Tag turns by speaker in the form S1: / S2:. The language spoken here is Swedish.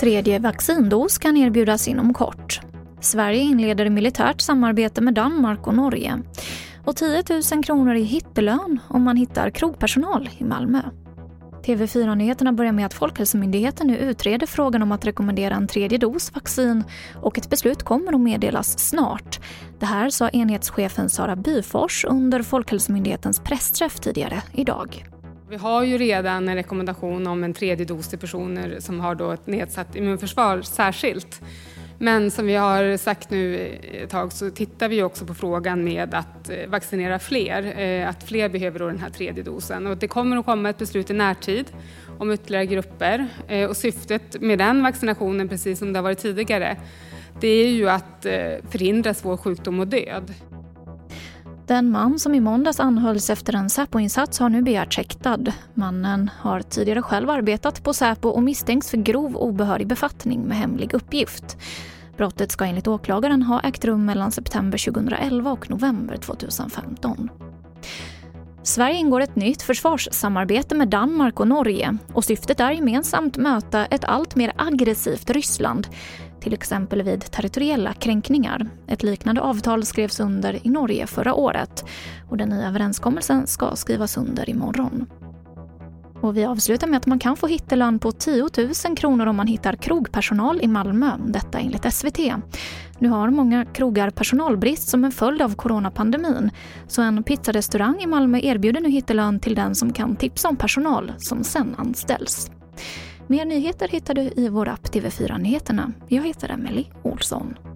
S1: Tredje vaccindos kan erbjudas inom kort. Sverige inleder militärt samarbete med Danmark och Norge. Och 10 000 kronor i hittelön om man hittar krogpersonal i Malmö. TV4-nyheterna börjar med att Folkhälsomyndigheten nu utreder frågan om att rekommendera en tredje dos vaccin och ett beslut kommer att meddelas snart. Det här sa enhetschefen Sara Byfors under Folkhälsomyndighetens pressträff tidigare idag.
S2: Vi har ju redan en rekommendation om en tredje dos till personer som har då ett nedsatt immunförsvar särskilt. Men som vi har sagt nu ett tag så tittar vi också på frågan med att eh, vaccinera fler, eh, att fler behöver då den här tredje dosen. Och det kommer att komma ett beslut i närtid om ytterligare grupper eh, och syftet med den vaccinationen, precis som det har varit tidigare, det är ju att förhindra svår sjukdom och död.
S1: Den man som i måndags anhölls efter en Säpo-insats har nu begärts häktad. Mannen har tidigare själv arbetat på Säpo och misstänks för grov obehörig befattning med hemlig uppgift. Brottet ska enligt åklagaren ha ägt rum mellan september 2011 och november 2015. Sverige ingår ett nytt försvarssamarbete med Danmark och Norge och syftet är gemensamt möta ett allt mer aggressivt Ryssland till exempel vid territoriella kränkningar. Ett liknande avtal skrevs under i Norge förra året och den nya överenskommelsen ska skrivas under imorgon. Och vi avslutar med att man kan få hittelön på 10 000 kronor om man hittar krogpersonal i Malmö, detta enligt SVT. Nu har många krogar personalbrist som en följd av coronapandemin, så en pizzarestaurang i Malmö erbjuder nu hittelön till den som kan tipsa om personal som sen anställs. Mer nyheter hittar du i vår app TV4 Nyheterna. Jag heter Emily Olsson.